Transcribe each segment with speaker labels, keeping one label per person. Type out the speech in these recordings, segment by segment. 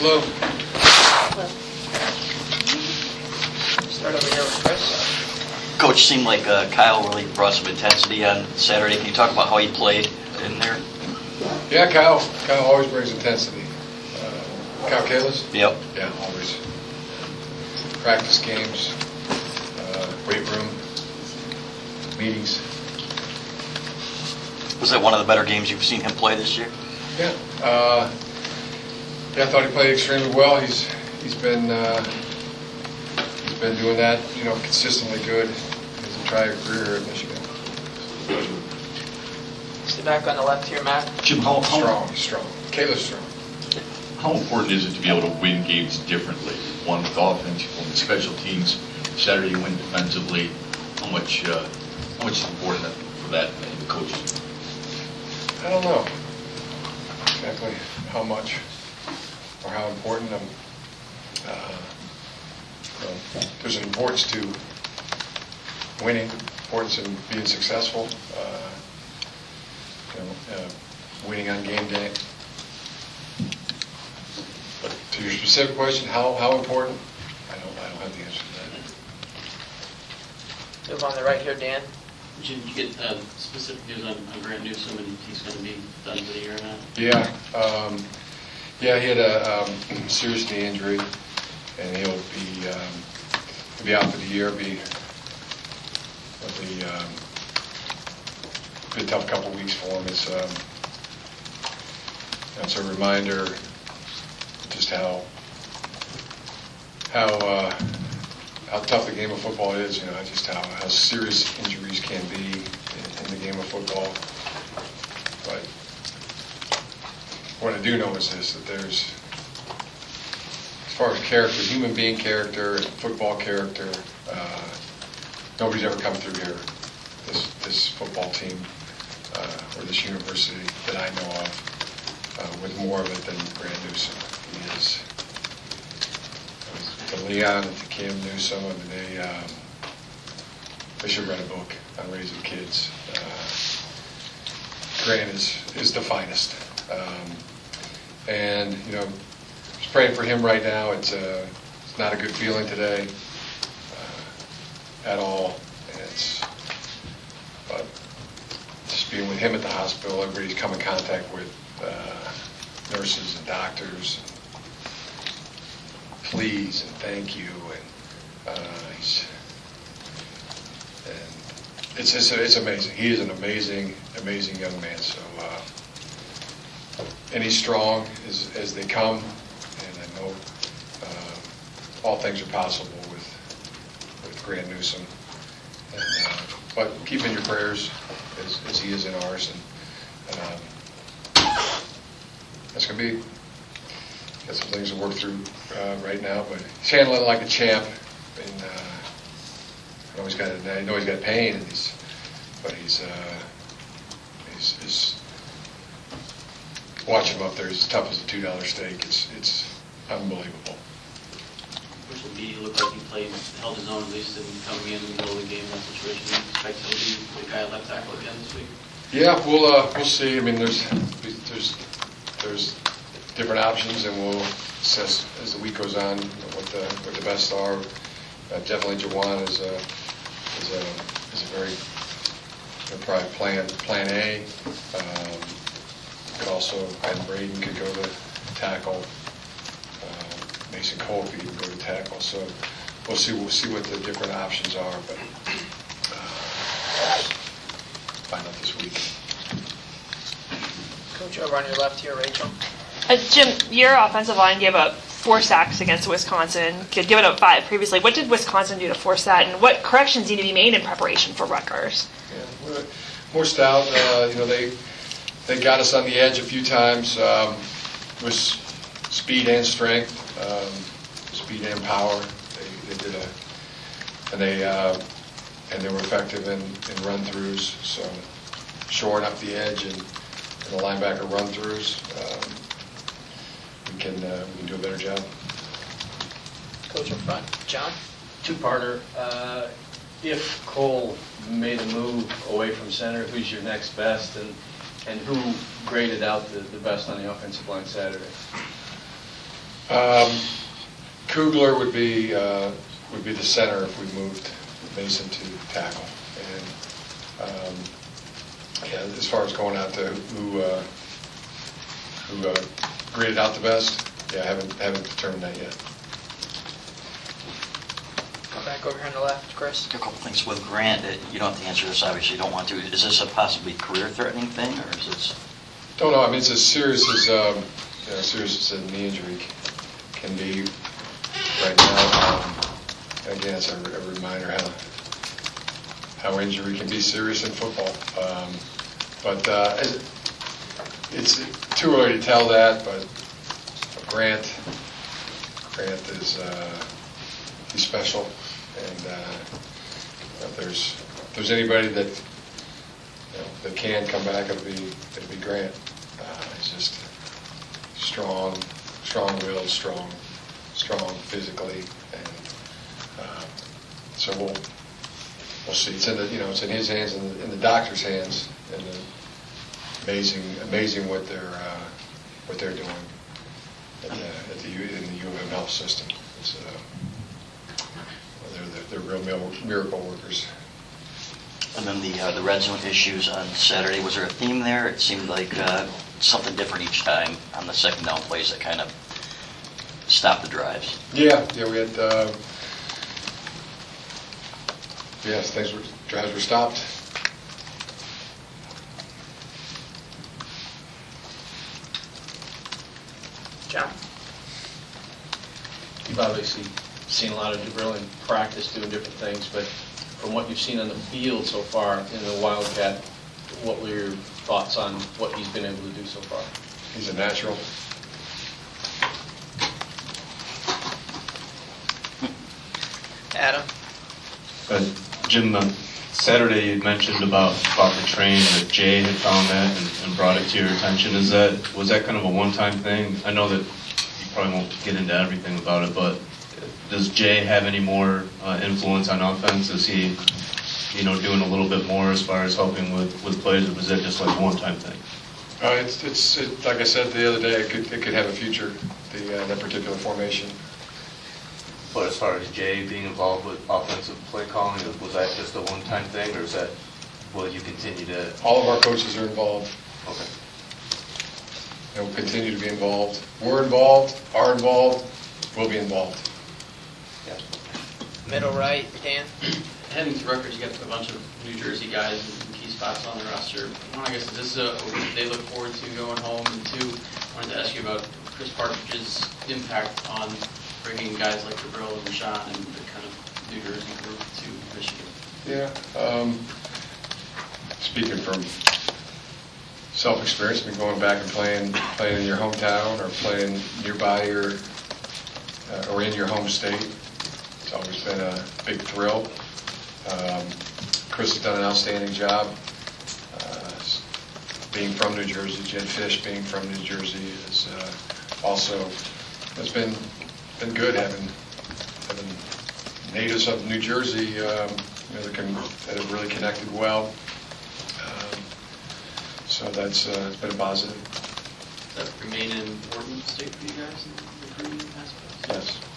Speaker 1: Lou?
Speaker 2: Start over here with Chris.
Speaker 3: Coach, seemed like uh, Kyle really brought some intensity on Saturday. Can you talk about how he played in there?
Speaker 1: Yeah, Kyle, Kyle always brings intensity. Uh, Kyle Kalis?
Speaker 3: Yep.
Speaker 1: Yeah, always. Practice games, uh, weight room, meetings.
Speaker 3: Was that one of the better games you've seen him play this year?
Speaker 1: Yeah, uh, yeah, I thought he played extremely well. He's he's been uh, he's been doing that, you know, consistently good his entire career at Michigan.
Speaker 2: Sit back on the left here, Matt.
Speaker 4: Jim, how, how,
Speaker 1: Strong, strong. Kalis strong.
Speaker 4: how important is it to be able to win games differently? One with offense, one with special teams. Saturday you win defensively. How much, uh, how much is important for that in the coaches?
Speaker 1: I don't know exactly how much or how important. Um, uh, well, there's an importance to winning, importance in being successful. Uh, you know, uh, winning on game day. But to your specific question, how how important? I don't I don't have the answer to that.
Speaker 2: Move on the right here, Dan.
Speaker 5: Jim, did you get uh, specific news on on Grant Newsome and he's going to be done for the year or not?
Speaker 1: Yeah, um, yeah, he had a um, serious knee injury, and he'll be um, he'll be out for the year. Be be um, a tough couple weeks for him. It's um, it's a reminder just how how uh, how tough the game of football is. You know, just how how serious injuries can be in, in the game of football. But what I do know is this, that there's, as far as character, human being character, football character, uh, nobody's ever come through here, this, this football team, uh, or this university that I know of, uh, with more of it than Grant Newsome. He is, to Leon and to Cam Newsome, I mean, they, um, they should write a book on raising kids. Uh, Grant is, is the finest. Um, and, you know, just praying for him right now. It's, uh, it's not a good feeling today uh, at all. It's, but just being with him at the hospital, everybody's come in contact with uh, nurses and doctors. And please and thank you. And uh, and it's, it's, it's amazing. He is an amazing, amazing young man. So, and he's strong as, as they come, and I know uh, all things are possible with with Grant Newsome. And, uh, but keep in your prayers as, as he is in ours, and um, that's gonna be got some things to work through uh, right now. But he's handling it like a champ, and uh, I know he's got I know he's got pain, and he's but he's uh, he's, he's watch him up there. He's as tough as a two dollar steak. It's it's unbelievable.
Speaker 5: Which will be, looked like he played, held his own at least in coming in in the middle of the game in that situation. Expect he'll be the guy at left tackle again this week?
Speaker 1: Yeah, we'll uh, we'll see. I mean, there's there's there's different options, and we'll assess as the week goes on what the what the best are. Uh, definitely, Juwann is a is a is a very probably plan plan A. Um, could also Ben Braden could go to tackle. Uh, Mason Cole could go to tackle. So we'll see we'll see what the different options are, but. Uh, find out this week.
Speaker 2: Coach over on your left here, Rachel.
Speaker 6: Uh, Jim, your offensive line gave up four sacks against Wisconsin. Could give given up five previously. What did Wisconsin do to force that, and what corrections need to be made in preparation for Rutgers?
Speaker 1: Yeah, more stout. Uh, you know, they they got us on the edge a few times um, with speed and strength, um, speed and power. They, they did a, and they uh, and they were effective in, in run throughs. So shoring up the edge and, and the linebacker run throughs, um, we can uh, we can do a better job.
Speaker 2: Coach in front. John?
Speaker 7: Two-parter. Uh, If Cole made a move away from center, who's your next best? And and who graded out the the best on the offensive line Saturday?
Speaker 1: Um, Kugler would be, uh, would be the center if we moved Mason to tackle. And, um, yeah, as far as going out to who, uh, who uh, graded out the best, yeah, I haven't, haven't determined that yet.
Speaker 2: Go back over here on the left, Chris.
Speaker 3: A couple things with Grant, uh, you don't have to answer this, obviously, you don't want to. Is this a possibly career-threatening thing, or is this,
Speaker 1: Don't know, I mean, it's as serious as, um, you know, serious as a knee injury can be right now. Um, Again, it's a a reminder how, how injury can be serious in football. Um, But uh, it- it's too early to tell that, but Grant, Grant is, uh, he's special. And uh, if there's, if there's anybody that you know, that can come back, it'll be, it'll be Grant. Uh, He's just strong, strong-willed, strong, strong physically, and uh, so we'll, we'll see. It's in the, you know, it's in his hands and in the doctor's hands, and amazing, amazing what they're, uh, what they're doing at the, at the, in the U of M health system. It's, uh, they're, they're- they're real miracle workers.
Speaker 3: and then the, uh, the red zone issues on Saturday, was there a theme there? It seemed like uh, something different each time on the second down plays that kind of stopped the drives.
Speaker 1: Yeah, yeah, we had, uh, yes, things were, drives were stopped.
Speaker 2: John?
Speaker 7: You've obviously seen a lot of drill in practice doing different things, but from what you've seen on the field so far in the Wildcat, what were your thoughts on what he's been able to do so far?
Speaker 1: He's a natural.
Speaker 2: Adam?
Speaker 8: Uh, Jim, on Saturday you mentioned about about the train that Jay had found that and, and brought it to your attention. Is that was that kind of a one-time thing? I know that you probably won't get into everything about it, but does Jay have any more uh, influence on offense? Is he, you know, doing a little bit more as far as helping with with plays, or was that just like a one-time thing?
Speaker 1: Uh, it's, it's, it- like I said the other day, it could, it could have a future, the, uh, that particular formation.
Speaker 8: But as far as Jay being involved with offensive play calling, was that just a one-time thing, or is that will you continue to?
Speaker 1: All of our coaches are involved,
Speaker 8: Okay.
Speaker 1: and will continue to be involved. We're involved, are involved, will be involved.
Speaker 8: Yeah.
Speaker 2: Middle right, Dan?
Speaker 5: Heading to Rutgers, you got a bunch of New Jersey guys in key spots on the roster. One, I guess, is this a, they look forward to going home? And two, I wanted to ask you about Chris Partridge's impact on bringing guys like Gabriel and Rashan and the kind of New Jersey group to Michigan.
Speaker 1: Yeah, um, speaking from self-experience, been going back and playing, playing in your hometown or playing nearby your, uh, or in your home state. It's always been a big thrill. Um, Chris has done an outstanding job. Uh, Being from New Jersey, Jedd Fisch being from New Jersey is uh, also, it's been, been good having, having natives of New Jersey, um, you know, that can, that have really connected well. Um, So that's, uh, it's been a positive,
Speaker 5: Does that remain an important state for you guys in the recruiting aspect?
Speaker 1: yes.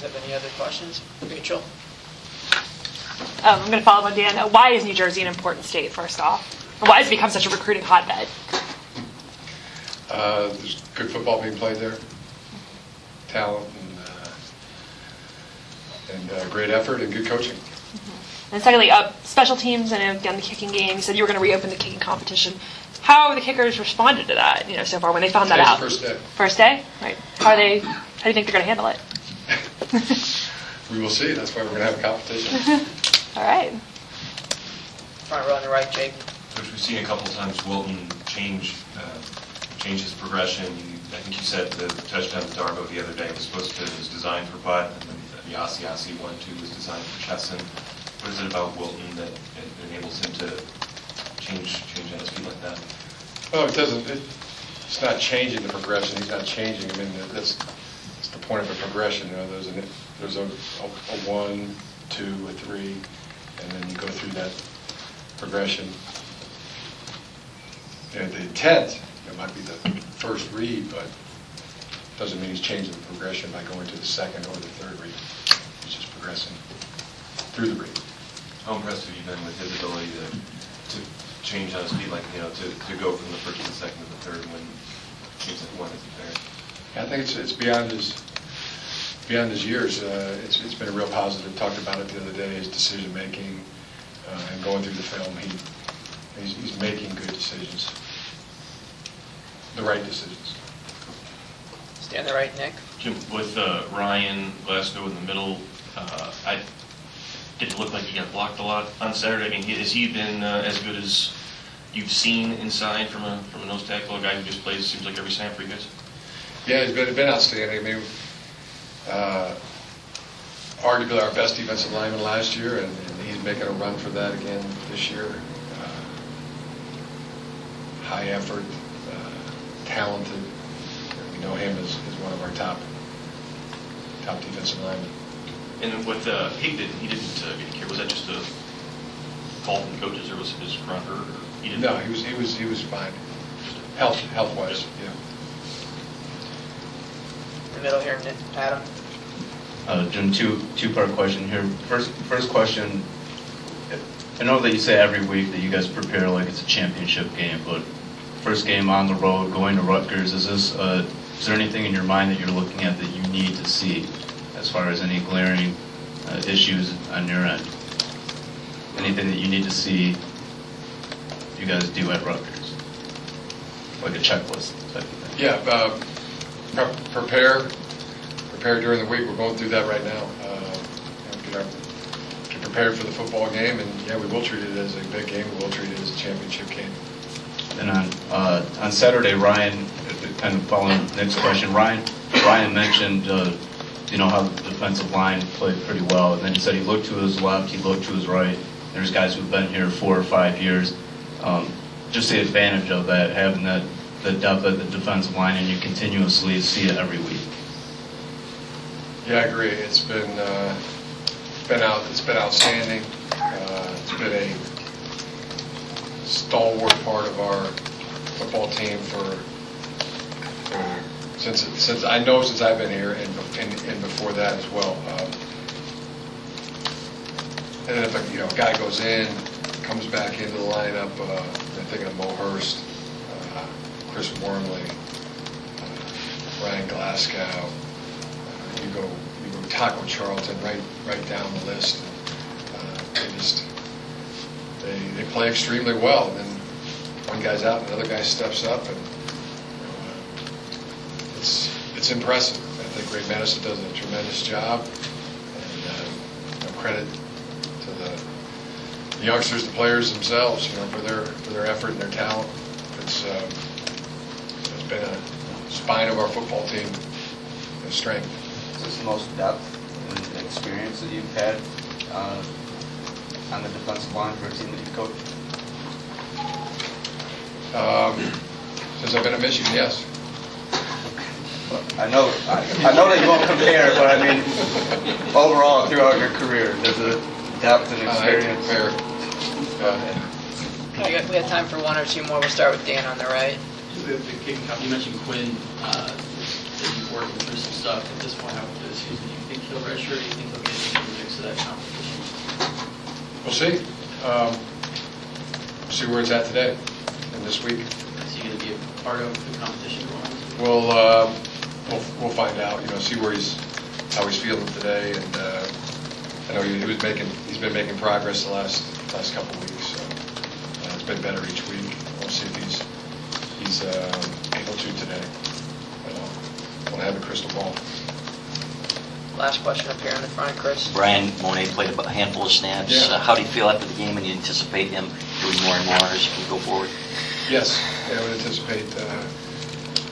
Speaker 2: Guys have any other questions? Rachel?
Speaker 6: Um, I'm going to follow up on Dan. Uh, Why is New Jersey an important state, first off? Or why has it become such a recruiting hotbed?
Speaker 1: Uh, There's good football being played there, talent, and, uh, and uh, great effort and good coaching.
Speaker 6: And secondly, uh, special teams and again the kicking game. You said you were going to reopen the kicking competition. How have the kickers responded to that? You know, so far when they found that out.
Speaker 1: first day.
Speaker 6: First day, right? How are they? How do you think they're going to handle it?
Speaker 1: We will see, that's why we're going to have a competition.
Speaker 6: All right.
Speaker 2: Front row on the right, Jake?
Speaker 9: Which we've seen a couple times Wilton change, uh, change his progression. You- I think you said the touchdown to Darboh the other day was supposed to, was designed for Butt, and then the Yasi Yasi one too was designed for Chesson. What is it about Wilton that that enables him to change, change on his feet like that?
Speaker 1: Oh, it doesn't, it- it's not changing the progression, he's not changing, I mean, that's, that's the point of a progression, you know, there's a, there's a, a a one, two, a three, and then you go through that progression. you know, the intent, it might be the first read, but doesn't mean he's changing the progression by going to the second or the third read. He's just progressing through the read.
Speaker 9: How impressed have you been with his ability to, to change on his feet, like, you know, to, to go from the first to the second to the third when it seems like one isn't there?
Speaker 1: I think it's, it's beyond his, beyond his years. Uh, It's, it's been a real positive. Talked about it the other day, his decision-making, uh, and going through the film, he, he's, he's making good decisions. The right decisions.
Speaker 2: Stand the right, Nick.
Speaker 10: Jim, with uh, Ryan Glasgow in the middle, uh, I, did it look like he got blocked a lot on Saturday? I mean, he- has he been uh, as good as you've seen inside from a, from a nose tackle, a guy who just plays, seems like every snap for you guys?
Speaker 1: Yeah, he's been, been outstanding. I mean, uh, arguably our best defensive lineman last year, and, and he's making a run for that again this year. Uh, high effort, uh, talented. We know him as, as one of our top top defensive linemen.
Speaker 10: And with uh, Higdon, he didn't uh, get care. Was that just a call from the coaches, or was his grunt hurt? Or he didn't?
Speaker 1: No, he was he was he was fine. Health health wise, yeah.
Speaker 2: In the middle here, Adam.
Speaker 8: Uh, Jim, two, two-part question here. First, first question, I know that you say every week that you guys prepare like it's a championship game, but first game on the road, going to Rutgers, is this, uh, is there anything in your mind that you're looking at that you need to see as far as any glaring uh, issues on your end? Anything that you need to see you guys do at Rutgers? Like a checklist type of thing?
Speaker 1: Yeah, uh, pre- prepare, prepare during the week. We're going through that right now. Uh, you know, prepared for the football game, and yeah, we will treat it as a big game. We will treat it as a championship game.
Speaker 8: And on, uh, on Saturday, Ryan, kind of following Nick's question, Ryan, Ryan mentioned, uh, you know, how the defensive line played pretty well. And then he said he looked to his left, he looked to his right. There's guys who've been here four or five years. Um, just the advantage of that, having that, the depth of the defensive line, and you continuously see it every week.
Speaker 1: Yeah, I agree. It's been, uh, been out, it's been outstanding. Uh, It's been a stalwart part of our football team for, for- since, since, I know since I've been here and, and and before that as well. Um, And if, a you know, a guy goes in, comes back into the lineup, uh, I'm thinking of Mo Hurst, Chris Wormley, uh, Ryan Glasgow, uh, you go, you go Taco Charlton, right, right down the list. Uh, They just, they, they play extremely well. And one guy's out, and another guy steps up, and uh, it's, it's impressive. I think Ray Mattison does a tremendous job, and uh, you credit to the the youngsters, the players themselves, you know, for their, for their effort and their talent. It's, it's been a spine of our football team, a strength.
Speaker 11: Is this the most depth and experience that you've had uh, on the defensive line for a team that you've coached?
Speaker 1: Um, Since I've been at Michigan, yes.
Speaker 11: I know, I I know that you won't compare, but I mean, overall throughout your career, there's a depth and
Speaker 1: Uh, I
Speaker 11: experience.
Speaker 1: compare. Uh,
Speaker 2: We got, we got time for one or two more. We'll start with Dan on the right.
Speaker 5: The, the kicking company, you mentioned Quinn, uh, that you've worked through some stuff. At this point, how, excuse season, do you think he'll redshirt, or do you think he'll get into the mix of that competition?
Speaker 1: We'll see. Um, See where it's at today and this week.
Speaker 5: Is he going to be a part of the competition going?
Speaker 1: We'll, uh, we'll, we'll find out, you know, see where he's, how he's feeling today, and, uh, I know he he was making, he's been making progress the last, last couple of weeks, so, uh, it's been better each week. He's, um, able to today. Uh, Won't have a crystal ball.
Speaker 2: Last question up here in the front, Chris.
Speaker 3: Bryan Mone played a handful of snaps.
Speaker 1: Yeah.
Speaker 3: Uh, How do you feel after the game, and you anticipate him doing more and more as you go forward?
Speaker 1: Yes, yeah, I would anticipate uh,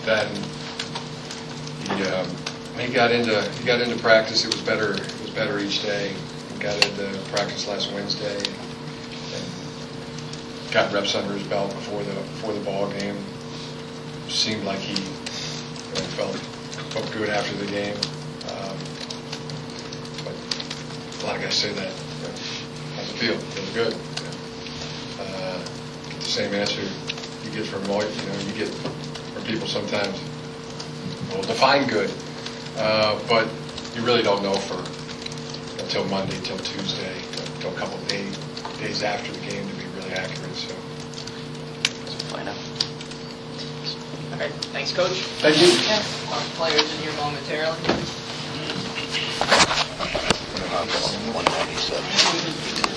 Speaker 1: that. He, um, he got into, he got into practice, it was better, it was better each day. He got into practice last Wednesday and got reps under his belt before the, before the ball game. Seemed like he know, felt, felt good after the game. Um, But a lot of guys say that, how's it feel? Feels good. Uh, Get the same answer you get from all, you know, you get from people sometimes, well, define good, uh, but you really don't know for, until Monday, till Tuesday, until a couple days, days after the game to be really accurate, so.
Speaker 3: Find out.
Speaker 2: All right, thanks, Coach.
Speaker 1: Thank you.
Speaker 2: Our players in here momentarily.
Speaker 11: One ninety-seven.